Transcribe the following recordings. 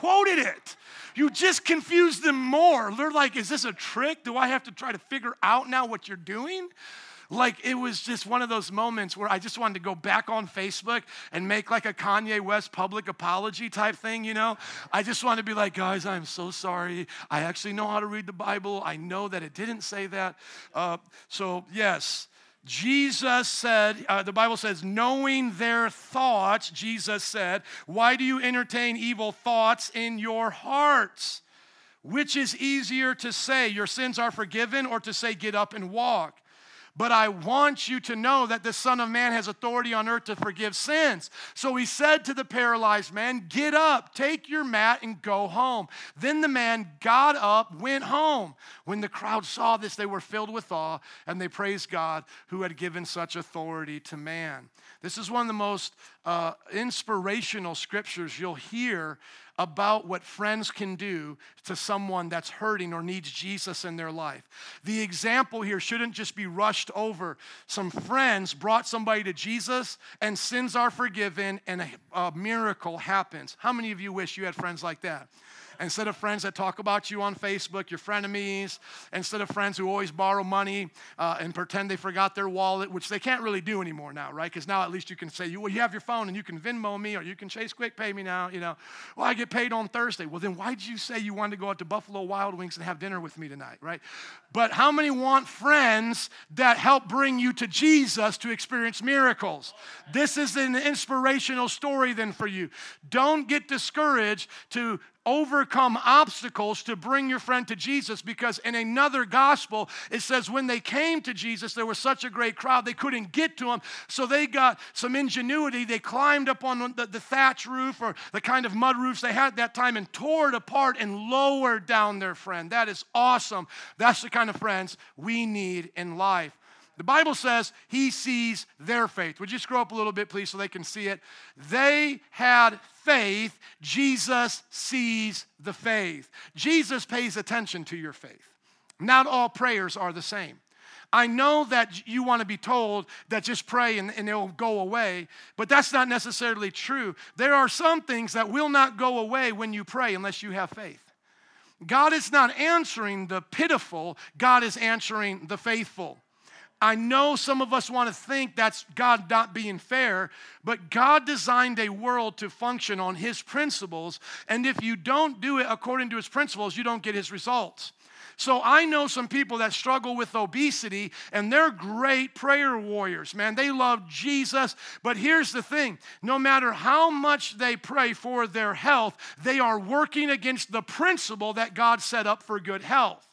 quoted it. You just confuse them more. They're like, is this a trick? Do I have to try to figure out now what you're doing? Like it was just one of those moments where I just wanted to go back on Facebook and make like a Kanye West public apology type thing, you know? I just wanted to be like, guys, I'm so sorry. I actually know how to read the Bible. I know that it didn't say that. Uh, so, yes. Jesus said, uh, the Bible says, knowing their thoughts, Jesus said, why do you entertain evil thoughts in your hearts? Which is easier to say, your sins are forgiven, or to say, get up and walk? But I want you to know that the Son of Man has authority on earth to forgive sins. So he said to the paralyzed man, Get up, take your mat, and go home. Then the man got up, went home. When the crowd saw this, they were filled with awe, and they praised God who had given such authority to man. This is one of the most uh, inspirational scriptures you'll hear about what friends can do to someone that's hurting or needs Jesus in their life. The example here shouldn't just be rushed over. Some friends brought somebody to Jesus, and sins are forgiven, and a, a miracle happens. How many of you wish you had friends like that? Instead of friends that talk about you on Facebook, your frenemies, instead of friends who always borrow money uh, and pretend they forgot their wallet, which they can't really do anymore now, right? Because now at least you can say, well, you have your phone and you can Venmo me or you can Chase Quick pay me now, you know. Well, I get paid on Thursday. Well, then why did you say you wanted to go out to Buffalo Wild Wings and have dinner with me tonight, right? But how many want friends that help bring you to Jesus to experience miracles? This is an inspirational story then for you. Don't get discouraged to overcome obstacles to bring your friend to Jesus because in another gospel it says when they came to Jesus there was such a great crowd they couldn't get to him. So they got some ingenuity. They climbed up on the, the thatch roof or the kind of mud roofs they had at that time and tore it apart and lowered down their friend. That is awesome. That's the kind of friends we need in life. The Bible says he sees their faith. Would you scroll up a little bit, please, so they can see it? They had faith. Jesus sees the faith. Jesus pays attention to your faith. Not all prayers are the same. I know that you want to be told that just pray and, and it'll go away, but that's not necessarily true. There are some things that will not go away when you pray unless you have faith. God is not answering the pitiful, God is answering the faithful. I know some of us want to think that's God not being fair, but God designed a world to function on His principles. And if you don't do it according to His principles, you don't get His results. So I know some people that struggle with obesity, and they're great prayer warriors, man. They love Jesus. But here's the thing no matter how much they pray for their health, they are working against the principle that God set up for good health.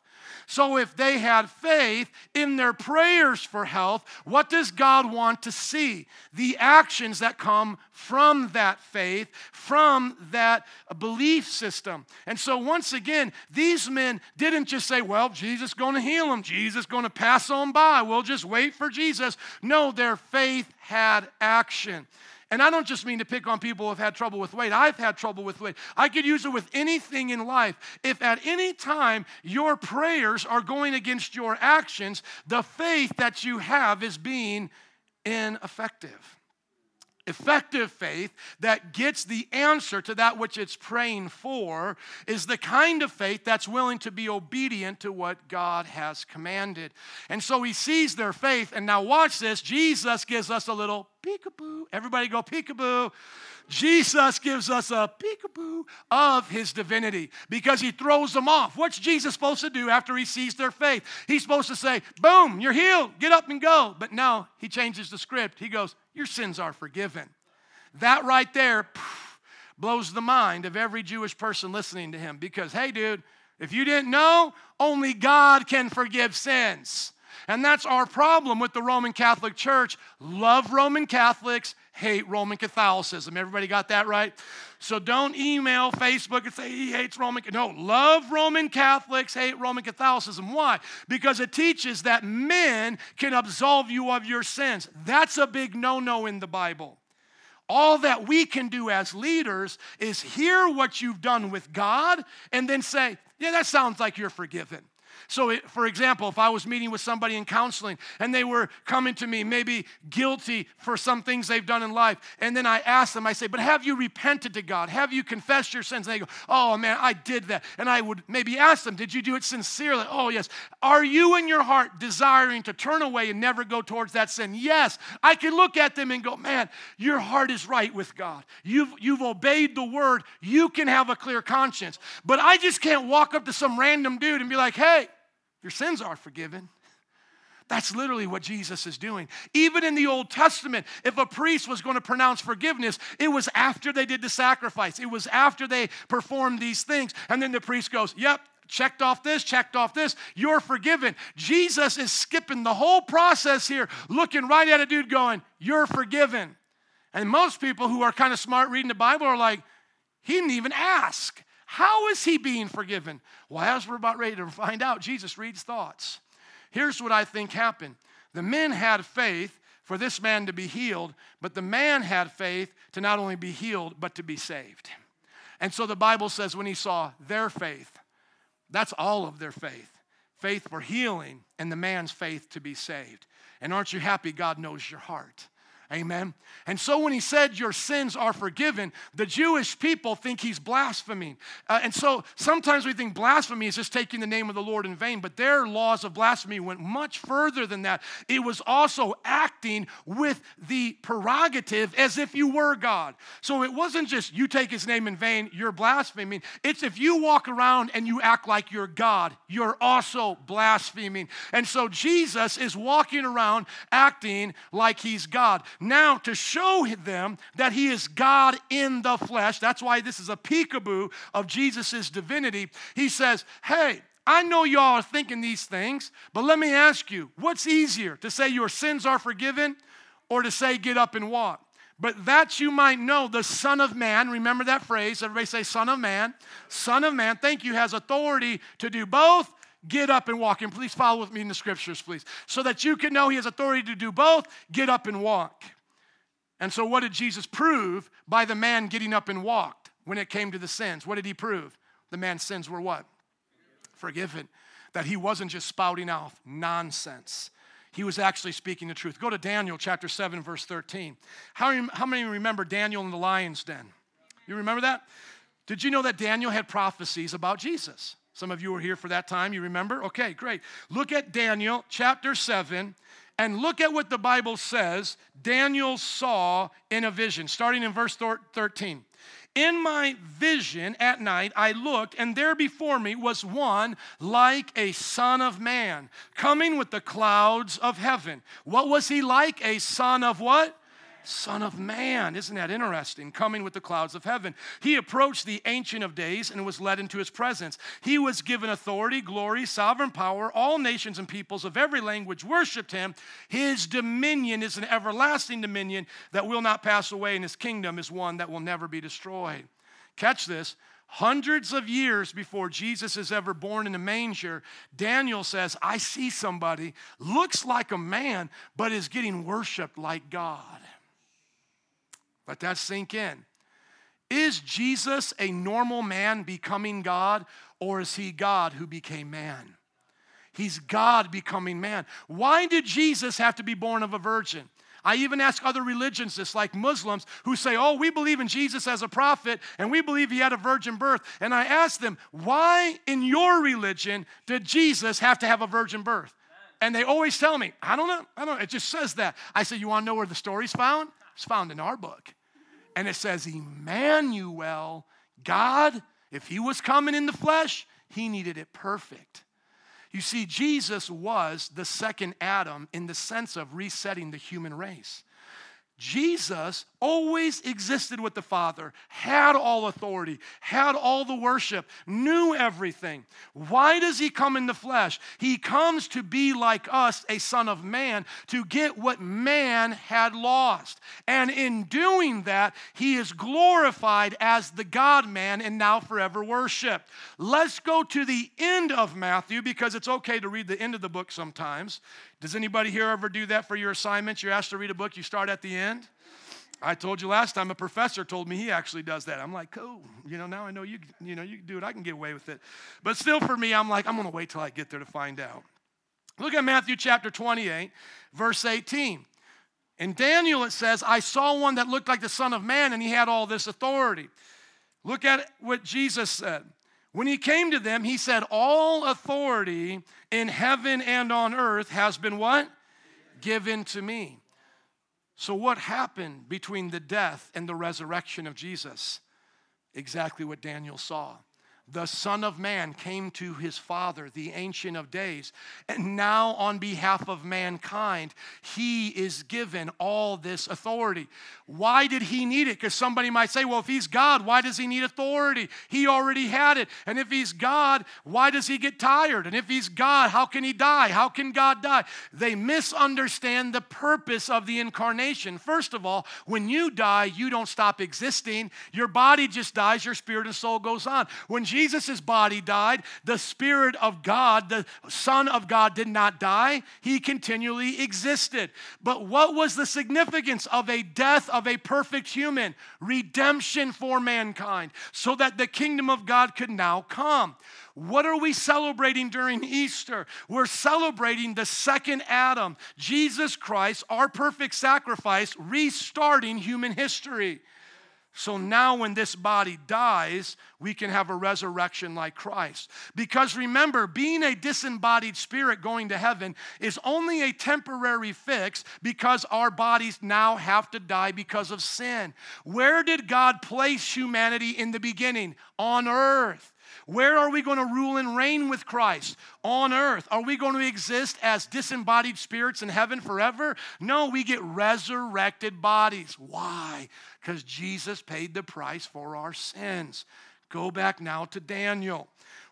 So, if they had faith in their prayers for health, what does God want to see? The actions that come from that faith, from that belief system. And so, once again, these men didn't just say, Well, Jesus is going to heal them, Jesus is going to pass on by, we'll just wait for Jesus. No, their faith had action. And I don't just mean to pick on people who have had trouble with weight. I've had trouble with weight. I could use it with anything in life. If at any time your prayers are going against your actions, the faith that you have is being ineffective effective faith that gets the answer to that which it's praying for is the kind of faith that's willing to be obedient to what God has commanded. And so he sees their faith. And now, watch this Jesus gives us a little peekaboo. Everybody go peekaboo. Jesus gives us a peekaboo of his divinity because he throws them off. What's Jesus supposed to do after he sees their faith? He's supposed to say, Boom, you're healed, get up and go. But no, he changes the script. He goes, Your sins are forgiven. That right there blows the mind of every Jewish person listening to him because, hey, dude, if you didn't know, only God can forgive sins. And that's our problem with the Roman Catholic Church. Love Roman Catholics, hate Roman Catholicism. Everybody got that right? So don't email Facebook and say he hates Roman. No, love Roman Catholics, hate Roman Catholicism. Why? Because it teaches that men can absolve you of your sins. That's a big no-no in the Bible. All that we can do as leaders is hear what you've done with God and then say, yeah, that sounds like you're forgiven. So, it, for example, if I was meeting with somebody in counseling and they were coming to me, maybe guilty for some things they've done in life, and then I ask them, I say, But have you repented to God? Have you confessed your sins? And they go, Oh man, I did that. And I would maybe ask them, Did you do it sincerely? Oh, yes. Are you in your heart desiring to turn away and never go towards that sin? Yes. I can look at them and go, Man, your heart is right with God. You've, you've obeyed the word. You can have a clear conscience. But I just can't walk up to some random dude and be like, Hey, your sins are forgiven. That's literally what Jesus is doing. Even in the Old Testament, if a priest was going to pronounce forgiveness, it was after they did the sacrifice, it was after they performed these things. And then the priest goes, Yep, checked off this, checked off this, you're forgiven. Jesus is skipping the whole process here, looking right at a dude going, You're forgiven. And most people who are kind of smart reading the Bible are like, He didn't even ask. How is he being forgiven? Well, as we're about ready to find out, Jesus reads thoughts. Here's what I think happened the men had faith for this man to be healed, but the man had faith to not only be healed, but to be saved. And so the Bible says when he saw their faith, that's all of their faith faith for healing and the man's faith to be saved. And aren't you happy God knows your heart? Amen. And so when he said, Your sins are forgiven, the Jewish people think he's blaspheming. Uh, and so sometimes we think blasphemy is just taking the name of the Lord in vain, but their laws of blasphemy went much further than that. It was also acting with the prerogative as if you were God. So it wasn't just you take his name in vain, you're blaspheming. It's if you walk around and you act like you're God, you're also blaspheming. And so Jesus is walking around acting like he's God now to show them that he is God in the flesh. That's why this is a peekaboo of Jesus' divinity. He says, Hey, I know y'all are thinking these things, but let me ask you what's easier to say your sins are forgiven or to say get up and walk? But that you might know the Son of Man, remember that phrase, everybody say Son of Man. Son of Man, thank you, has authority to do both get up and walk. And please follow with me in the scriptures, please. So that you can know he has authority to do both, get up and walk. And so, what did Jesus prove by the man getting up and walked when it came to the sins? What did he prove? The man's sins were what? Forgiven. That he wasn't just spouting out nonsense. He was actually speaking the truth. Go to Daniel chapter 7, verse 13. How, how many remember Daniel in the lion's den? You remember that? Did you know that Daniel had prophecies about Jesus? Some of you were here for that time. You remember? Okay, great. Look at Daniel chapter 7 and look at what the Bible says Daniel saw in a vision, starting in verse 13. In my vision at night, I looked, and there before me was one like a son of man, coming with the clouds of heaven. What was he like? A son of what? Son of Man. Isn't that interesting? Coming with the clouds of heaven. He approached the Ancient of Days and was led into his presence. He was given authority, glory, sovereign power. All nations and peoples of every language worshiped him. His dominion is an everlasting dominion that will not pass away, and his kingdom is one that will never be destroyed. Catch this. Hundreds of years before Jesus is ever born in a manger, Daniel says, I see somebody, looks like a man, but is getting worshiped like God. Let that sink in. Is Jesus a normal man becoming God, or is he God who became man? He's God becoming man. Why did Jesus have to be born of a virgin? I even ask other religions this, like Muslims, who say, Oh, we believe in Jesus as a prophet and we believe he had a virgin birth. And I ask them, Why in your religion did Jesus have to have a virgin birth? And they always tell me, I don't know. I don't know. It just says that. I say, You want to know where the story's found? It's found in our book and it says, Emmanuel, God, if he was coming in the flesh, he needed it perfect. You see, Jesus was the second Adam in the sense of resetting the human race. Jesus always existed with the Father, had all authority, had all the worship, knew everything. Why does he come in the flesh? He comes to be like us, a son of man, to get what man had lost. And in doing that, he is glorified as the God man and now forever worshiped. Let's go to the end of Matthew because it's okay to read the end of the book sometimes. Does anybody here ever do that for your assignments? You're asked to read a book, you start at the end? I told you last time a professor told me he actually does that. I'm like, cool. You know, now I know you, you know, you can do it. I can get away with it. But still for me, I'm like, I'm to wait till I get there to find out. Look at Matthew chapter 28, verse 18. In Daniel, it says, I saw one that looked like the Son of Man, and he had all this authority. Look at what Jesus said. When he came to them, he said, All authority in heaven and on earth has been what? Given to me. So, what happened between the death and the resurrection of Jesus? Exactly what Daniel saw the Son of Man came to his Father, the Ancient of Days, and now on behalf of mankind, he is given all this authority. Why did he need it? Because somebody might say, well, if he's God, why does he need authority? He already had it. And if he's God, why does he get tired? And if he's God, how can he die? How can God die? They misunderstand the purpose of the incarnation. First of all, when you die, you don't stop existing. Your body just dies, your spirit and soul goes on. When Jesus Jesus' body died, the Spirit of God, the Son of God, did not die. He continually existed. But what was the significance of a death of a perfect human? Redemption for mankind, so that the kingdom of God could now come. What are we celebrating during Easter? We're celebrating the second Adam, Jesus Christ, our perfect sacrifice, restarting human history. So now, when this body dies, we can have a resurrection like Christ. Because remember, being a disembodied spirit going to heaven is only a temporary fix because our bodies now have to die because of sin. Where did God place humanity in the beginning? On earth. Where are we going to rule and reign with Christ? On earth. Are we going to exist as disembodied spirits in heaven forever? No, we get resurrected bodies. Why? Because Jesus paid the price for our sins. Go back now to Daniel.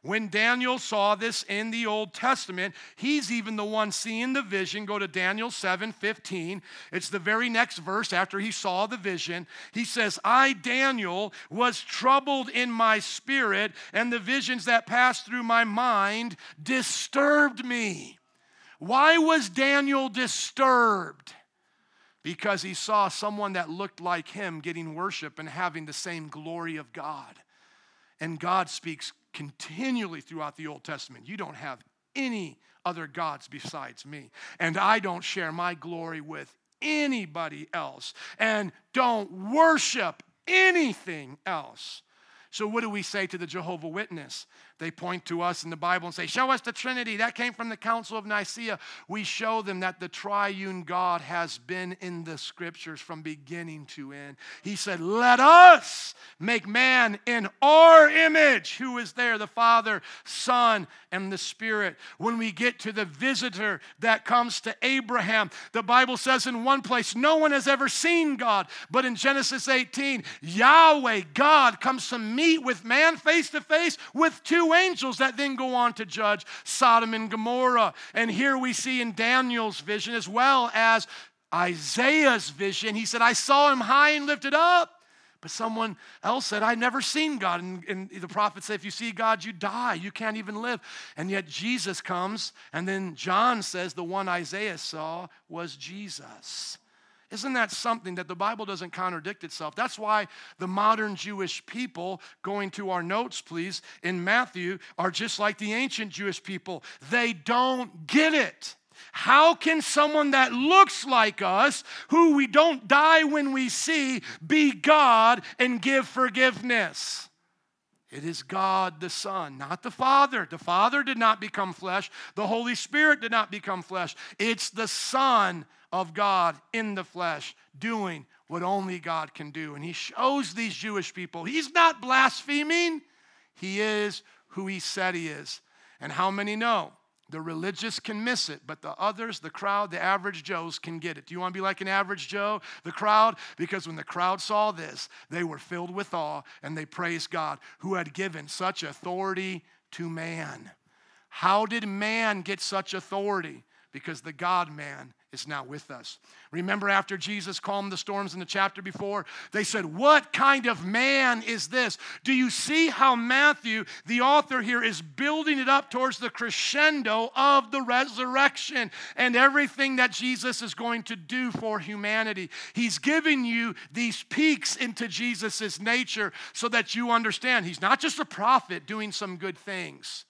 When Daniel saw this in the Old Testament, he's even the one seeing the vision. Go to Daniel 7 15. It's the very next verse after he saw the vision. He says, I, Daniel, was troubled in my spirit, and the visions that passed through my mind disturbed me. Why was Daniel disturbed? Because he saw someone that looked like him getting worship and having the same glory of God. And God speaks continually throughout the Old Testament. You don't have any other gods besides me. And I don't share my glory with anybody else. And don't worship anything else. So, what do we say to the Jehovah Witness? They point to us in the Bible and say, Show us the Trinity. That came from the Council of Nicaea. We show them that the triune God has been in the scriptures from beginning to end. He said, Let us make man in our image. Who is there? The Father, Son, and the Spirit. When we get to the visitor that comes to Abraham, the Bible says in one place, No one has ever seen God. But in Genesis 18, Yahweh, God, comes to meet with man face to face with two two angels that then go on to judge Sodom and Gomorrah. And here we see in Daniel's vision as well as Isaiah's vision, he said, I saw him high and lifted up. But someone else said, I've never seen God. And, and, the prophet said, if you see God, you die. You can't even live. And yet Jesus comes, and then John says the one Isaiah saw was Jesus. Isn't that something that the Bible doesn't contradict itself? That's why the modern Jewish people, going to our notes, please, in Matthew, are just like the ancient Jewish people. They don't get it. How can someone that looks like us, who we don't die when we see, be God and give forgiveness? It is God the Son, not the Father. The Father did not become flesh, the Holy Spirit did not become flesh. It's the Son of God in the flesh doing what only God can do. And He shows these Jewish people He's not blaspheming, He is who He said He is. And how many know? The religious can miss it, but the others, the crowd, the average Joes can get it. Do you want to be like an average Joe, the crowd? Because when the crowd saw this, they were filled with awe and they praised God who had given such authority to man. How did man get such authority? Because the God man is now with us. Remember, after Jesus calmed the storms in the chapter before, they said, What kind of man is this? Do you see how Matthew, the author here, is building it up towards the crescendo of the resurrection and everything that Jesus is going to do for humanity? He's giving you these peeks into Jesus' nature so that you understand he's not just a prophet doing some good things.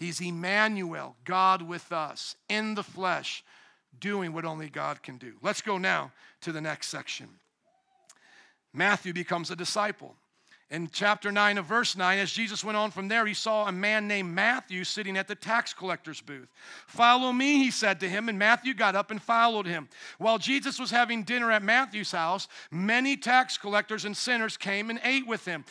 He's Emmanuel, God with us in the flesh, doing what only God can do. Let's go now to the next section. Matthew becomes a disciple. In chapter 9 of verse 9, as Jesus went on from there, he saw a man named Matthew sitting at the tax collector's booth. Follow me, he said to him, and Matthew got up and followed him. While Jesus was having dinner at Matthew's house, many tax collectors and sinners came and ate with him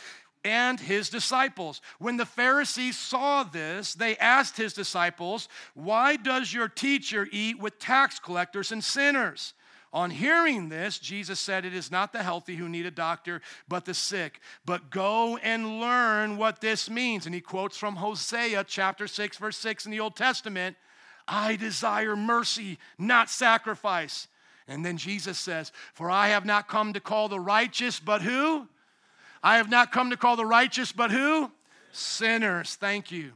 and his disciples. When the Pharisees saw this, they asked his disciples, Why does your teacher eat with tax collectors and sinners? On hearing this, Jesus said, It is not the healthy who need a doctor, but the sick. But go and learn what this means. And he quotes from Hosea chapter 6, verse 6 in the Old Testament I desire mercy, not sacrifice. And then Jesus says, For I have not come to call the righteous, but who? I have not come to call the righteous, but who? Sinners. Thank you.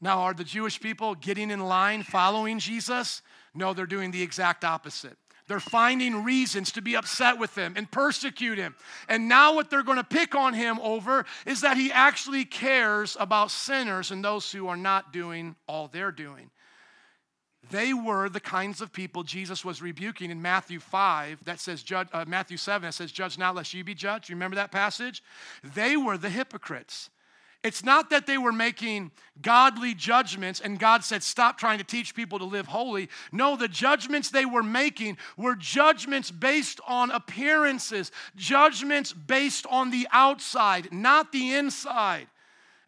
Now, are the Jewish people getting in line following Jesus? No, they're doing the exact opposite. They're finding reasons to be upset with him and persecute him. And now, what they're going to pick on him over is that he actually cares about sinners and those who are not doing all they're doing. They were the kinds of people Jesus was rebuking in Matthew 5 that says, judge, uh, Matthew 7 that says, Judge not lest you be judged. You remember that passage? They were the hypocrites. It's not that they were making godly judgments and God said, Stop trying to teach people to live holy. No, the judgments they were making were judgments based on appearances, judgments based on the outside, not the inside.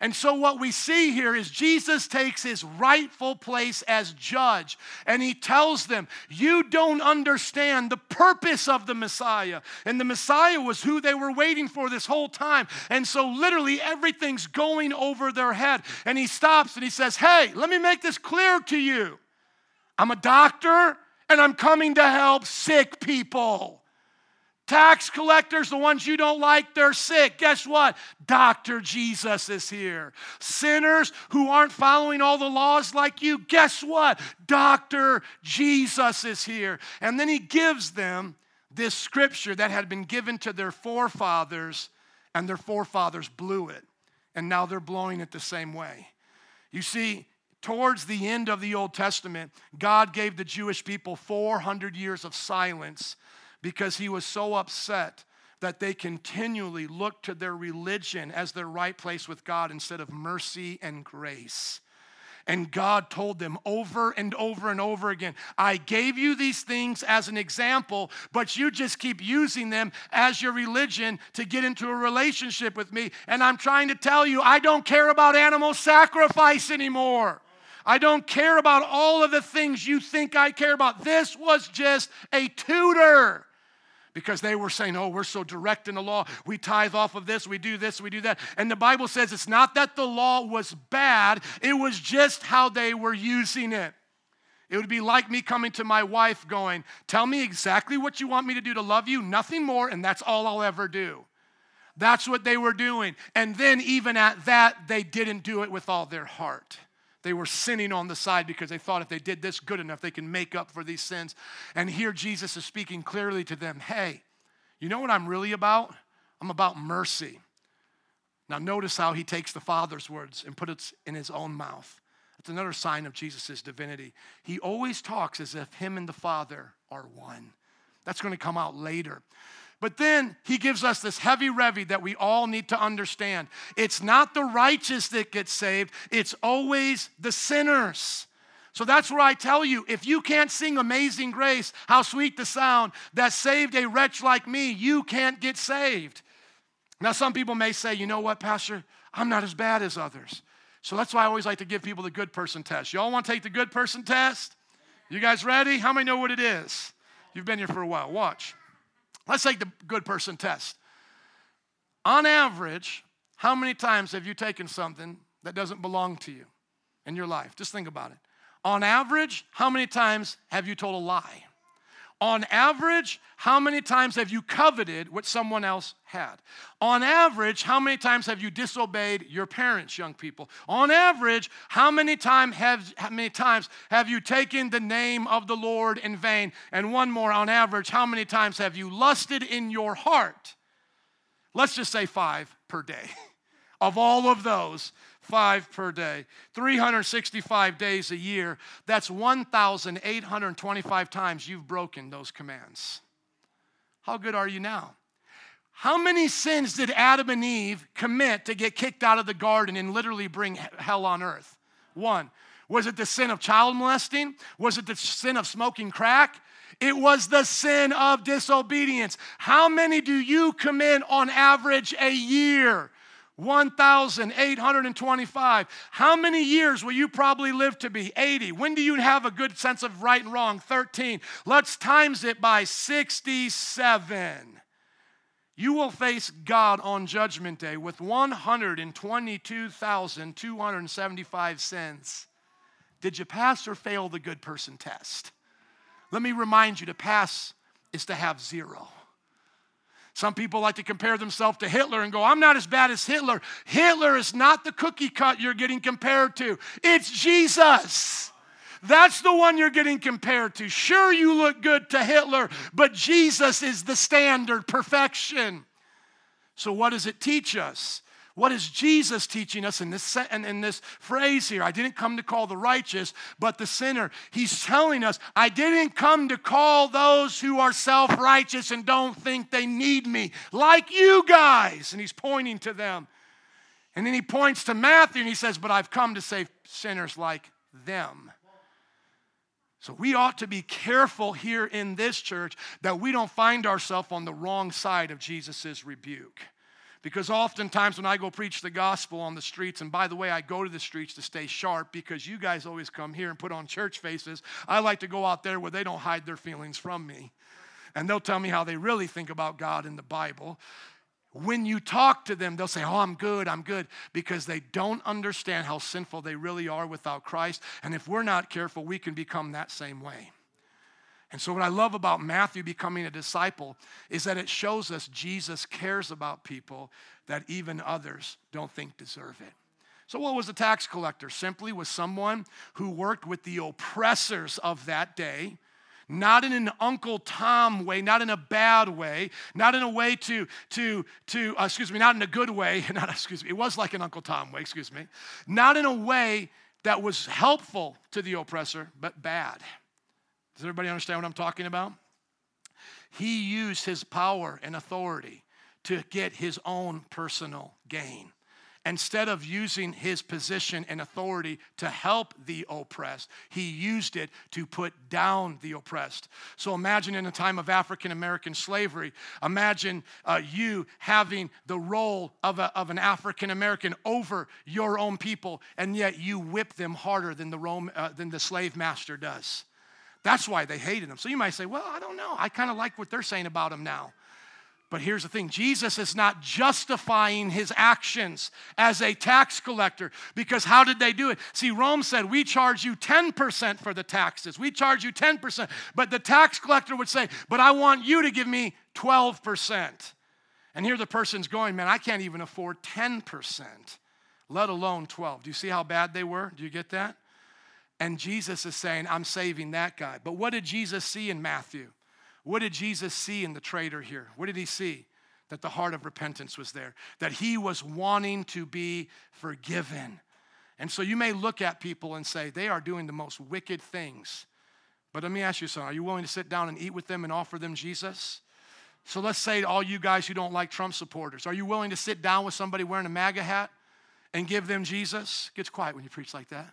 And so, what we see here is Jesus takes his rightful place as judge and he tells them, You don't understand the purpose of the Messiah. And the Messiah was who they were waiting for this whole time. And so, literally, everything's going over their head. And he stops and he says, Hey, let me make this clear to you. I'm a doctor and I'm coming to help sick people. Tax collectors, the ones you don't like, they're sick. Guess what? Dr. Jesus is here. Sinners who aren't following all the laws like you, guess what? Dr. Jesus is here. And then he gives them this scripture that had been given to their forefathers, and their forefathers blew it. And now they're blowing it the same way. You see, towards the end of the Old Testament, God gave the Jewish people 400 years of silence because he was so upset that they continually looked to their religion as their right place with God instead of mercy and grace. And God told them over and over and over again, I gave you these things as an example, but you just keep using them as your religion to get into a relationship with me. And I'm trying to tell you, I don't care about animal sacrifice anymore. I don't care about all of the things you think I care about. This was just a tutor because they were saying, Oh, we're so direct in the law. We tithe off of this, we do this, we do that. And the Bible says it's not that the law was bad, it was just how they were using it. It would be like me coming to my wife going, Tell me exactly what you want me to do to love you, nothing more, and that's all I'll ever do. That's what they were doing. And then, even at that, they didn't do it with all their heart. They were sinning on the side because they thought if they did this good enough, they can make up for these sins. And here Jesus is speaking clearly to them hey, you know what I'm really about? I'm about mercy. Now, notice how he takes the Father's words and puts it in his own mouth. That's another sign of Jesus' divinity. He always talks as if him and the Father are one. That's going to come out later. But then he gives us this heavy revy that we all need to understand. It's not the righteous that get saved, it's always the sinners. So that's where I tell you if you can't sing Amazing Grace, how sweet the sound that saved a wretch like me, you can't get saved. Now, some people may say, you know what, Pastor? I'm not as bad as others. So that's why I always like to give people the good person test. Y'all want to take the good person test? You guys ready? How many know what it is? You've been here for a while. Watch. Let's take the good person test. On average, how many times have you taken something that doesn't belong to you in your life? Just think about it. On average, how many times have you told a lie? On average, how many times have you coveted what someone else had? On average, how many times have you disobeyed your parents, young people? On average, how many, time have, how many times have you taken the name of the Lord in vain? And one more, on average, how many times have you lusted in your heart? Let's just say five per day. of all of those, five per day. 365 days a year, that's 1,825 times you've broken those commands. How good are you now? How many sins did Adam and Eve commit to get kicked out of the garden and literally bring hell on earth? One. Was it the sin of child molesting? Was it the sin of smoking crack? It was the sin of disobedience. How many do you commit on average a year? 1,825. How many years will you probably live to be? 80. When do you have a good sense of right and wrong? 13. Let's times it by 67. You will face God on Judgment Day with 122,275 sins. Did you pass or fail the good person test? Let me remind you to pass is to have zero. Some people like to compare themselves to Hitler and go, I'm not as bad as Hitler. Hitler is not the cookie cut you're getting compared to, it's Jesus. That's the one you're getting compared to. Sure, you look good to Hitler, but Jesus is the standard perfection. So, what does it teach us? What is Jesus teaching us in this, in this phrase here? I didn't come to call the righteous, but the sinner. He's telling us, I didn't come to call those who are self righteous and don't think they need me, like you guys. And he's pointing to them. And then he points to Matthew and he says, But I've come to save sinners like them. So we ought to be careful here in this church that we don't find ourselves on the wrong side of Jesus' rebuke. Because oftentimes when I go preach the gospel on the streets, and by the way, I go to the streets to stay sharp because you guys always come here and put on church faces. I like to go out there where they don't hide their feelings from me. And they'll tell me how they really think about God in the Bible. When you talk to them, they'll say, Oh, I'm good, I'm good, because they don't understand how sinful they really are without Christ. And if we're not careful, we can become that same way. And so, what I love about Matthew becoming a disciple is that it shows us Jesus cares about people that even others don't think deserve it. So, what was a tax collector? Simply was someone who worked with the oppressors of that day, not in an Uncle Tom way, not in a bad way, not in a way to, to, to uh, excuse me, not in a good way, not, excuse me, it was like an Uncle Tom way, excuse me, not in a way that was helpful to the oppressor, but bad. Does everybody understand what I'm talking about? He used his power and authority to get his own personal gain. Instead of using his position and authority to help the oppressed, he used it to put down the oppressed. So imagine in a time of African American slavery, imagine uh, you having the role of, a, of an African American over your own people, and yet you whip them harder than the, Rome, uh, than the slave master does. That's why they hated him. So you might say, well, I don't know. I kind of like what they're saying about him now. But here's the thing Jesus is not justifying his actions as a tax collector because how did they do it? See, Rome said, We charge you 10% for the taxes. We charge you 10%. But the tax collector would say, But I want you to give me 12%. And here the person's going, Man, I can't even afford 10%, let alone 12. Do you see how bad they were? Do you get that? And Jesus is saying, I'm saving that guy. But what did Jesus see in Matthew? What did Jesus see in the traitor here? What did he see? That the heart of repentance was there, that he was wanting to be forgiven. And so you may look at people and say, they are doing the most wicked things. But let me ask you something are you willing to sit down and eat with them and offer them Jesus? So let's say to all you guys who don't like Trump supporters, are you willing to sit down with somebody wearing a MAGA hat and give them Jesus? It gets quiet when you preach like that.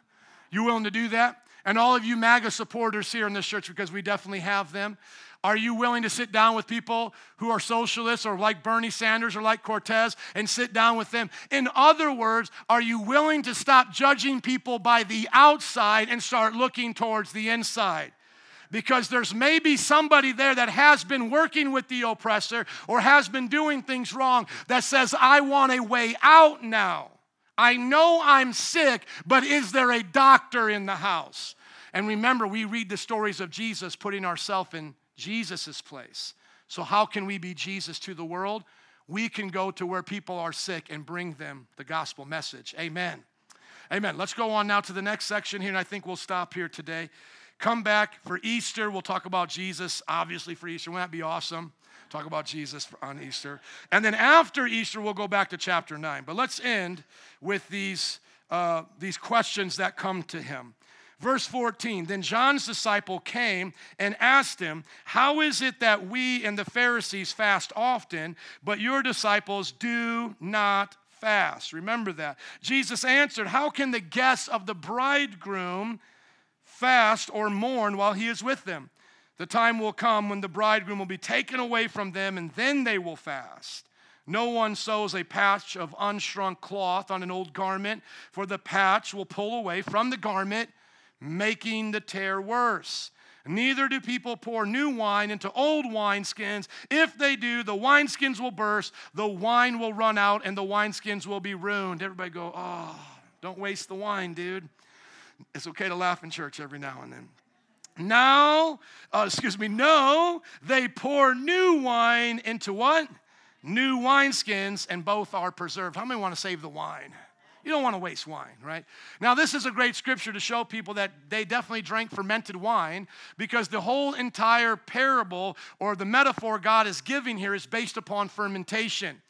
You willing to do that? And all of you MAGA supporters here in this church, because we definitely have them, are you willing to sit down with people who are socialists or like Bernie Sanders or like Cortez and sit down with them? In other words, are you willing to stop judging people by the outside and start looking towards the inside? because there's maybe somebody there that has been working with the oppressor or has been doing things wrong that says, I want a way out now. I know I'm sick, but is there a doctor in the house? And remember, we read the stories of Jesus putting ourselves in Jesus' place. So, how can we be Jesus to the world? We can go to where people are sick and bring them the gospel message. Amen. Amen. Let's go on now to the next section here, and I think we'll stop here today. Come back for Easter. We'll talk about Jesus, obviously, for Easter. Wouldn't that be awesome? Talk about Jesus on Easter. And then after Easter, we'll go back to chapter 9. But let's end with these, uh, these questions that come to him. Verse 14 Then John's disciple came and asked him, How is it that we and the Pharisees fast often, but your disciples do not fast? Remember that. Jesus answered, How can the guests of the bridegroom fast or mourn while he is with them? The time will come when the bridegroom will be taken away from them, and then they will fast. No one sews a patch of unshrunk cloth on an old garment, for the patch will pull away from the garment making the tear worse. Neither do people pour new wine into old wineskins. If they do, the wineskins will burst, the wine will run out, and the wineskins will be ruined. Everybody go, oh, don't waste the wine, dude. It's okay to laugh in church every now and then. Now, uh, excuse me, no, they pour new wine into what? New wineskins, and both are preserved. How many want to save the wine? You don't want to waste wine, right? Now, this is a great scripture to show people that they definitely drank fermented wine because the whole entire parable or the metaphor God is giving here is based upon fermentation.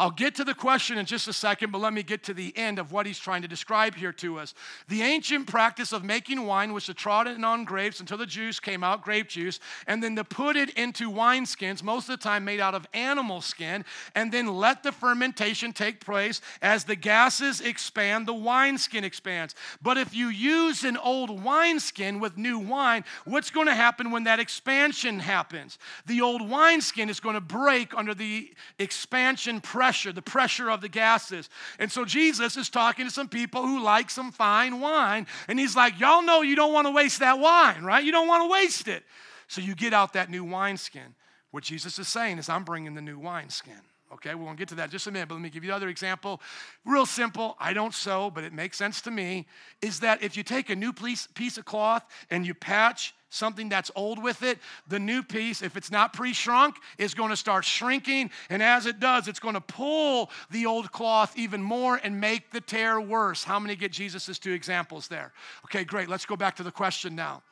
I'll get to the question in just a second, but let me get to the end of what he's trying to describe here to us. The ancient practice of making wine was to trot it on grapes until the juice came out, grape juice, and then to put it into wineskins, most of the time made out of animal skin, and then let the fermentation take place. As the gases expand, the wineskin expands. But if you use an old wineskin with new wine, what's going to happen when that expansion happens? The old wineskin is going to break under the expansion pressure pressure, the pressure of the gases. And so Jesus is talking to some people who like some fine wine. And he's like, Y'all know you don't want to waste that wine, right? You don't want to waste it. So you get out that new wineskin. What Jesus is saying is, I'm bringing the new wineskin. Okay, we're gonna get to that just a minute, but let me give you another example. Real simple, I don't sew, but it makes sense to me. Is that if you take a new piece, piece of cloth and you patch something that's old with it, the new piece, if it's not pre shrunk, is going to start shrinking. And as it does, it's going to pull the old cloth even more and make the tear worse. How many get Jesus' two examples there? Okay, great. Let's go back to the question now.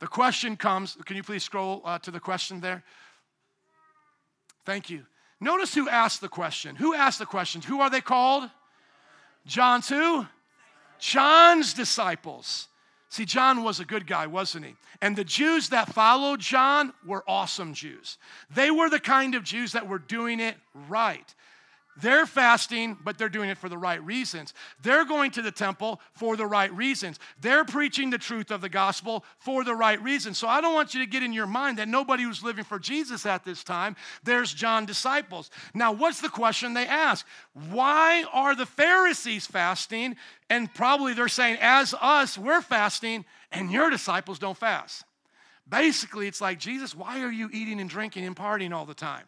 The question comes, can you please scroll uh, to the question there? Thank you. Notice who asked the question. Who asked the question? Who are they called? John's who? John's disciples. See, John was a good guy, wasn't he? And the Jews that followed John were awesome Jews. They were the kind of Jews that were doing it right. They're fasting, but they're doing it for the right reasons. They're going to the temple for the right reasons. They're preaching the truth of the gospel for the right reasons. So I don't want you to get in your mind that nobody was living for Jesus at this time. There's John disciples. Now, what's the question they ask? Why are the Pharisees fasting? And probably they're saying, as us, we're fasting, and your disciples don't fast. Basically, it's like, Jesus, why are you eating and drinking and partying all the time?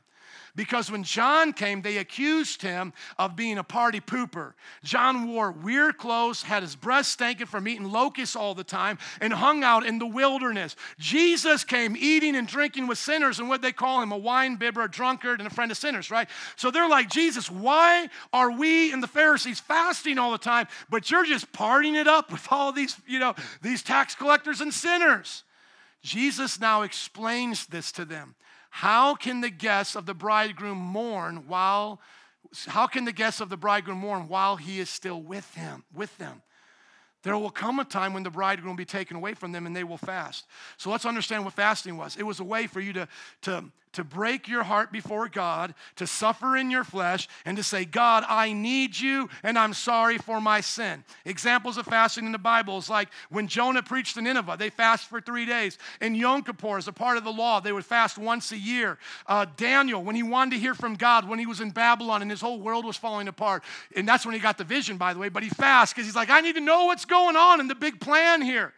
Because when John came, they accused him of being a party pooper. John wore weird clothes, had his breast stinking from eating locusts all the time, and hung out in the wilderness. Jesus came eating and drinking with sinners, and what they call him a wine bibber, a drunkard, and a friend of sinners, right? So they're like, Jesus, why are we and the Pharisees fasting all the time, but you're just partying it up with all these, you know, these tax collectors and sinners? Jesus now explains this to them. How can the guests of the bridegroom mourn while how can the guests of the bridegroom mourn while he is still with him, with them? There will come a time when the bridegroom will be taken away from them and they will fast. So let's understand what fasting was. It was a way for you to, to, to break your heart before God, to suffer in your flesh, and to say, God, I need you and I'm sorry for my sin. Examples of fasting in the Bible is like when Jonah preached to Nineveh, they fast for three days. In Yom Kippur, as a part of the law, they would fast once a year. Uh, Daniel, when he wanted to hear from God, when he was in Babylon and his whole world was falling apart, and that's when he got the vision, by the way, but he fasts because he's like, I need to know what's going on in the big plan here.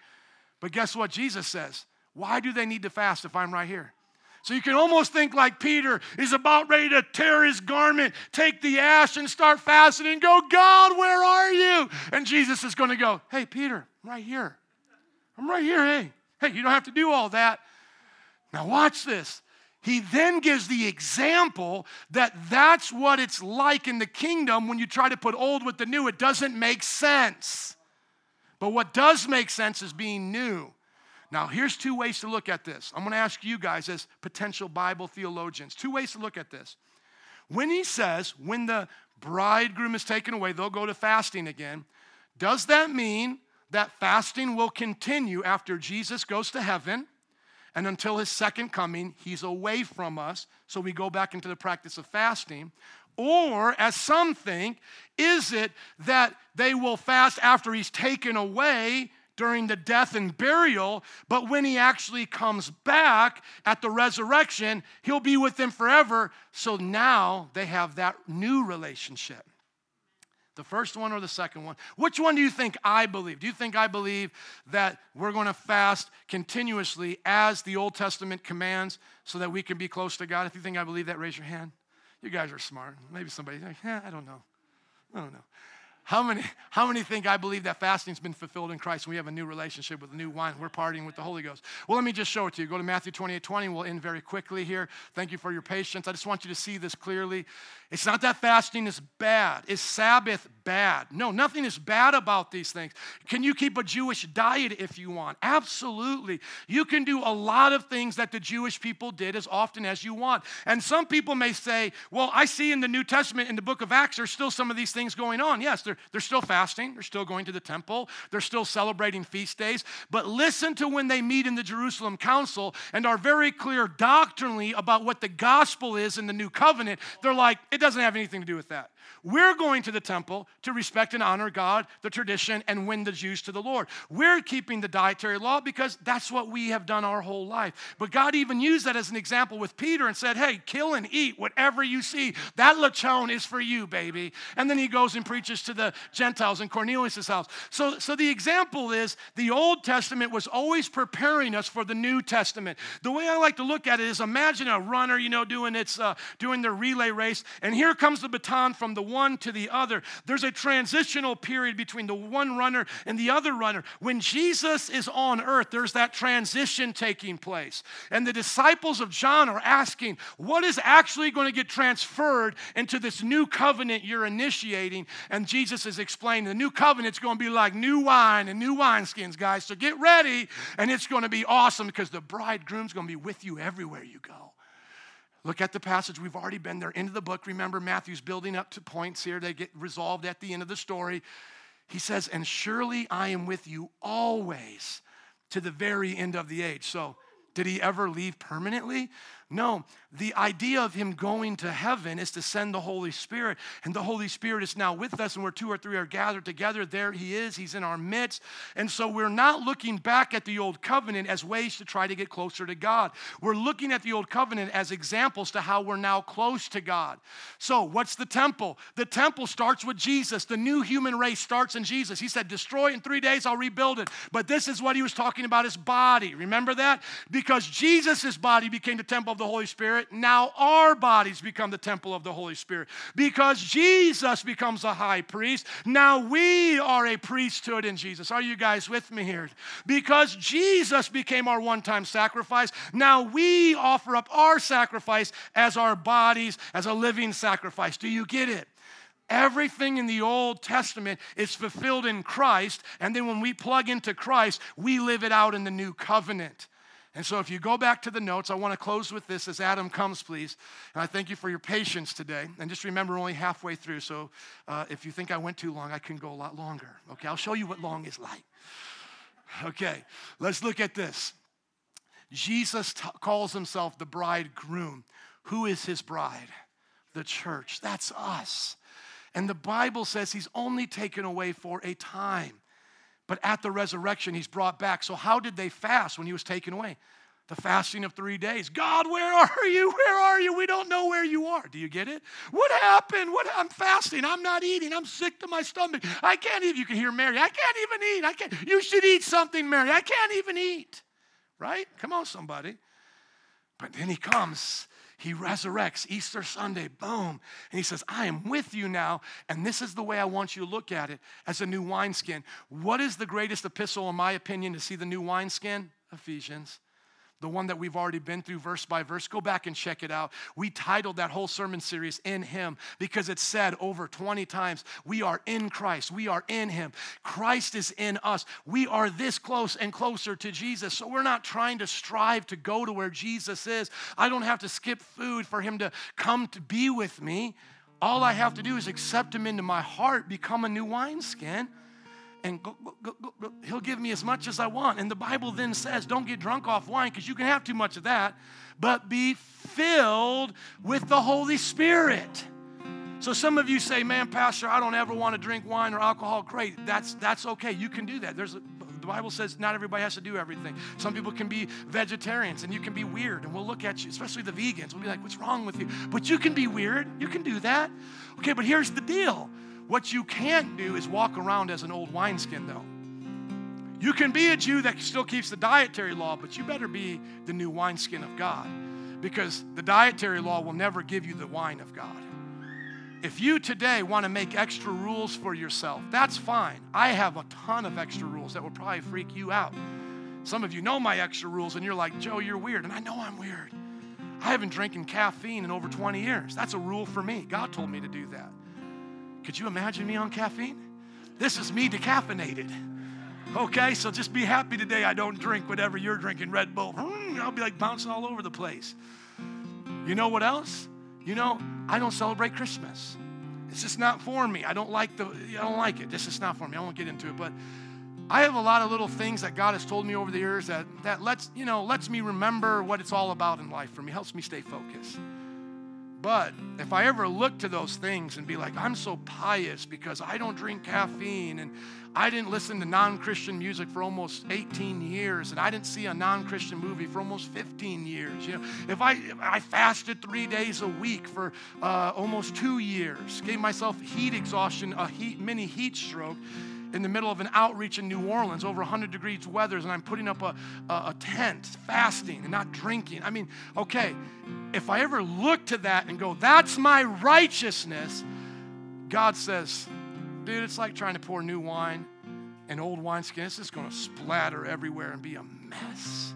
But guess what Jesus says? Why do they need to fast if I'm right here? So you can almost think like Peter is about ready to tear his garment, take the ash, and start fasting and go, God, where are you? And Jesus is going to go, Hey, Peter, I'm right here. I'm right here. Hey, hey, you don't have to do all that. Now, watch this. He then gives the example that that's what it's like in the kingdom when you try to put old with the new. It doesn't make sense. But what does make sense is being new. Now, here's two ways to look at this. I'm going to ask you guys, as potential Bible theologians, two ways to look at this. When he says, when the bridegroom is taken away, they'll go to fasting again, does that mean that fasting will continue after Jesus goes to heaven? And until his second coming, he's away from us. So we go back into the practice of fasting. Or, as some think, is it that they will fast after he's taken away during the death and burial, but when he actually comes back at the resurrection, he'll be with them forever. So now they have that new relationship. The first one or the second one? Which one do you think I believe? Do you think I believe that we're going to fast continuously as the Old Testament commands so that we can be close to God? If you think I believe that, raise your hand. You guys are smart. Maybe somebody's like, yeah, I don't know. I don't know. How many, how many think I believe that fasting's been fulfilled in Christ and we have a new relationship with new wine? We're partying with the Holy Ghost. Well, let me just show it to you. Go to Matthew 28 20. We'll end very quickly here. Thank you for your patience. I just want you to see this clearly. It's not that fasting is bad. Is Sabbath bad? No, nothing is bad about these things. Can you keep a Jewish diet if you want? Absolutely. You can do a lot of things that the Jewish people did as often as you want. And some people may say, well, I see in the New Testament, in the book of Acts, there's still some of these things going on. Yes, they're, they're still fasting, they're still going to the temple, they're still celebrating feast days. But listen to when they meet in the Jerusalem Council and are very clear doctrinally about what the gospel is in the new covenant. They're like, it doesn't have anything to do with that. We're going to the temple to respect and honor God, the tradition, and win the Jews to the Lord. We're keeping the dietary law because that's what we have done our whole life. But God even used that as an example with Peter and said, Hey, kill and eat whatever you see. That lechon is for you, baby. And then he goes and preaches to the Gentiles in Cornelius' house. So, so the example is the Old Testament was always preparing us for the New Testament. The way I like to look at it is imagine a runner, you know, doing its uh, doing their relay race, and here comes the baton from the one to the other. There's a transitional period between the one runner and the other runner. When Jesus is on earth, there's that transition taking place. And the disciples of John are asking, what is actually going to get transferred into this new covenant you're initiating? And Jesus is explaining the new covenant's going to be like new wine and new wineskins, guys. So get ready, and it's going to be awesome because the bridegroom's going to be with you everywhere you go. Look at the passage. We've already been there into the book. Remember, Matthew's building up to points here. They get resolved at the end of the story. He says, And surely I am with you always to the very end of the age. So, did he ever leave permanently? No, the idea of him going to heaven is to send the Holy Spirit, and the Holy Spirit is now with us, and where two or three are gathered together, there he is. He's in our midst. And so we're not looking back at the old covenant as ways to try to get closer to God. We're looking at the old covenant as examples to how we're now close to God. So, what's the temple? The temple starts with Jesus. The new human race starts in Jesus. He said, Destroy in three days, I'll rebuild it. But this is what he was talking about his body. Remember that? Because Jesus' body became the temple of the Holy Spirit, now our bodies become the temple of the Holy Spirit. Because Jesus becomes a high priest, now we are a priesthood in Jesus. Are you guys with me here? Because Jesus became our one time sacrifice, now we offer up our sacrifice as our bodies, as a living sacrifice. Do you get it? Everything in the Old Testament is fulfilled in Christ, and then when we plug into Christ, we live it out in the new covenant. And so, if you go back to the notes, I want to close with this as Adam comes, please. And I thank you for your patience today. And just remember, only halfway through. So, uh, if you think I went too long, I can go a lot longer. Okay, I'll show you what long is like. Okay, let's look at this. Jesus t- calls himself the bridegroom. Who is his bride? The church. That's us. And the Bible says he's only taken away for a time. But at the resurrection, he's brought back. So, how did they fast when he was taken away? The fasting of three days. God, where are you? Where are you? We don't know where you are. Do you get it? What happened? What I'm fasting. I'm not eating. I'm sick to my stomach. I can't even. You can hear Mary. I can't even eat. I can't. You should eat something, Mary. I can't even eat. Right? Come on, somebody. But then he comes He resurrects Easter Sunday, boom. And he says, I am with you now. And this is the way I want you to look at it as a new wineskin. What is the greatest epistle, in my opinion, to see the new wineskin? Ephesians the one that we've already been through verse by verse. Go back and check it out. We titled that whole sermon series In Him because it said over 20 times, We are in Christ. We are in Him. Christ is in us. We are this close and closer to Jesus. So we're not trying to strive to go to where Jesus is. I don't have to skip food for Him to come to be with me. All I have to do is accept Him into my heart, become a new wineskin and go, go, go, he'll give me as much as I want. And the Bible then says, don't get drunk off wine because you can have too much of that, but be filled with the Holy Spirit. So some of you say, man, Pastor, I don't ever want to drink wine or alcohol. Great, that's, that's okay. You can do that. There's a, the Bible says not everybody has to do everything. Some people can be vegetarians and you can be weird, and we'll look at you, especially the vegans. We'll be like, what's wrong with you? But you can be weird. You can do that. Okay, but here's the deal what you can't do is walk around as an old wineskin, though. You can be a Jew that still keeps the dietary law, but you better be the new wineskin of God because the dietary law will never give you the wine of God. If you today want to make extra rules for yourself, that's fine. I have a ton of extra rules that will probably freak you out. Some of you know my extra rules, and you're like, Joe, you're weird. And I know I'm weird. I haven't drinking caffeine in over 20 years. That's a rule for me. God told me to do that. Could you imagine me on caffeine? This is me decaffeinated. Okay, so just be happy today I don't drink whatever you're drinking, Red Bull. Hmm, I'll be like bouncing all over the place. You know what else? You know, I don't celebrate Christmas. It's just not for me. I don't like the I don't like it. This is not for me. I won't get into it, but I have a lot of little things that God has told me over the years that that lets, you know, lets me remember what it's all about in life for me, helps me stay focused. But if I ever look to those things and be like, I'm so pious because I don't drink caffeine and I didn't listen to non Christian music for almost 18 years and I didn't see a non Christian movie for almost 15 years. You know, if I, if I fasted three days a week for uh, almost two years, gave myself heat exhaustion, a heat, mini heat stroke, in the middle of an outreach in New Orleans, over 100 degrees weather, and I'm putting up a, a, a, tent, fasting and not drinking. I mean, okay, if I ever look to that and go, that's my righteousness, God says, dude, it's like trying to pour new wine in old wineskin. It's just going to splatter everywhere and be a mess.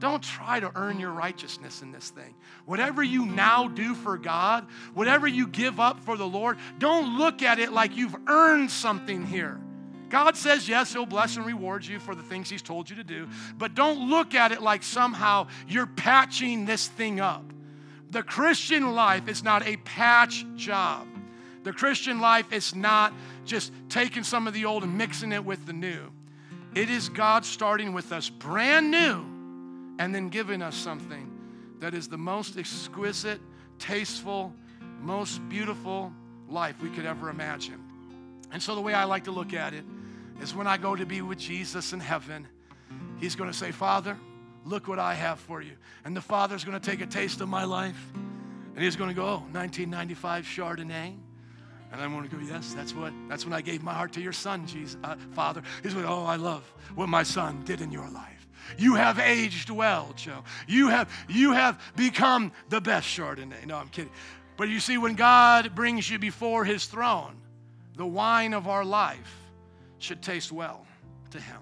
Don't try to earn your righteousness in this thing. Whatever you now do for God, whatever you give up for the Lord, don't look at it like you've earned something here. God says, yes, He'll bless and reward you for the things He's told you to do, but don't look at it like somehow you're patching this thing up. The Christian life is not a patch job. The Christian life is not just taking some of the old and mixing it with the new. It is God starting with us brand new and then giving us something that is the most exquisite, tasteful, most beautiful life we could ever imagine. And so, the way I like to look at it is when I go to be with Jesus in heaven, He's going to say, Father, look what I have for you. And the Father's going to take a taste of my life, and He's going to go, oh, 1995 Chardonnay. And I'm going to go, yes, that's what, that's when I gave my heart to your son, Jesus, uh, Father. He's going, oh, I love what my son did in your life. You have aged well, Joe. You have, you have become the best Chardonnay. No, I'm kidding. But you see, when God brings you before his throne, the wine of our life, should taste well to him.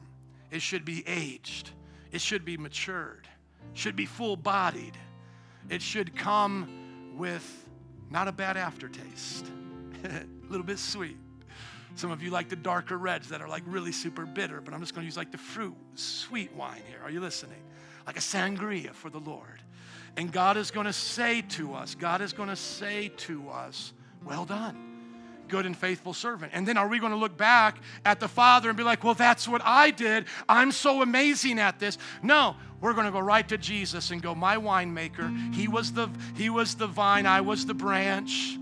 It should be aged. It should be matured. It should be full bodied. It should come with not a bad aftertaste, a little bit sweet. Some of you like the darker reds that are like really super bitter, but I'm just going to use like the fruit, sweet wine here. Are you listening? Like a sangria for the Lord. And God is going to say to us, God is going to say to us, well done good and faithful servant. And then are we going to look back at the Father and be like, well, that's what I did. I'm so amazing at this. No, we're going to go right to Jesus and go, my winemaker, he was the he was the vine, I was the branch.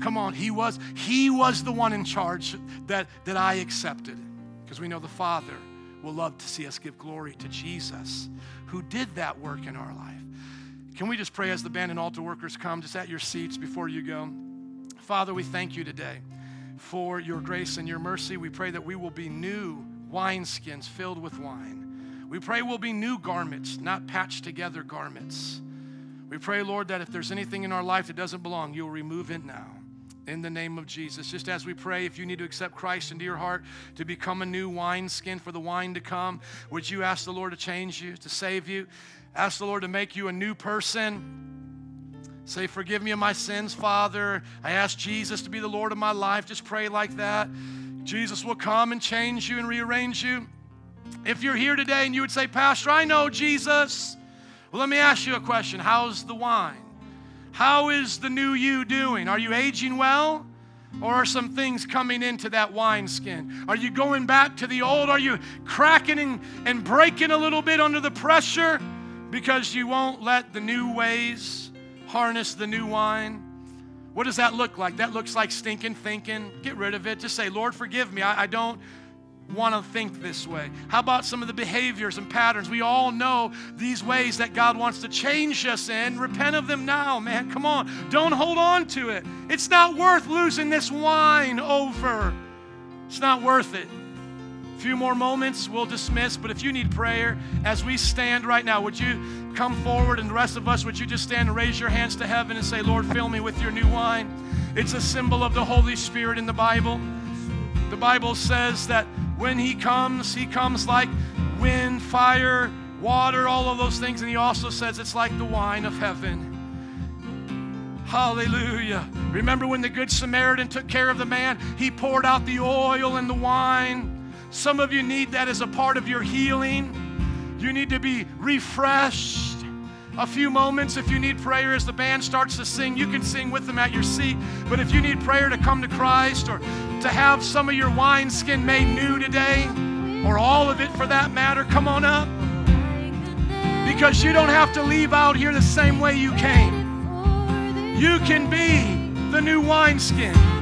Come on, he was he was the one in charge that that I accepted. Because we know the Father will love to see us give glory to Jesus who did that work in our life. Can we just pray as the band and altar workers come just at your seats before you go? Father, we thank you today for your grace and your mercy. We pray that we will be new wineskins filled with wine. We pray we'll be new garments, not patched together garments. We pray, Lord, that if there's anything in our life that doesn't belong, you'll remove it now. In the name of Jesus. Just as we pray, if you need to accept Christ into your heart to become a new wineskin for the wine to come, would you ask the Lord to change you, to save you? Ask the Lord to make you a new person. Say, Forgive me of my sins, Father. I ask Jesus to be the Lord of my life. Just pray like that. Jesus will come and change you and rearrange you. If you're here today and you would say, Pastor, I know Jesus. Well, let me ask you a question How's the wine? How is the new you doing? Are you aging well? Or are some things coming into that wineskin? Are you going back to the old? Are you cracking and, and breaking a little bit under the pressure because you won't let the new ways harness the new wine? What does that look like? That looks like stinking thinking. Get rid of it. Just say, Lord, forgive me. I, I don't want to think this way? How about some of the behaviors and patterns? We all know these ways that God wants to change us in. Repent of them now, man. Come on. Don't hold on to it. It's not worth losing this wine over. It's not worth it. Few more moments, we'll dismiss. But if you need prayer, as we stand right now, would you come forward and the rest of us, would you just stand and raise your hands to heaven and say, Lord, fill me with your new wine? It's a symbol of the Holy Spirit in the Bible. The Bible says that when He comes, He comes like wind, fire, water, all of those things. And He also says it's like the wine of heaven. Hallelujah. Remember when the Good Samaritan took care of the man? He poured out the oil and the wine. Some of you need that as a part of your healing. You need to be refreshed a few moments. If you need prayer as the band starts to sing, you can sing with them at your seat. But if you need prayer to come to Christ or to have some of your wineskin made new today, or all of it for that matter, come on up. Because you don't have to leave out here the same way you came. You can be the new wineskin.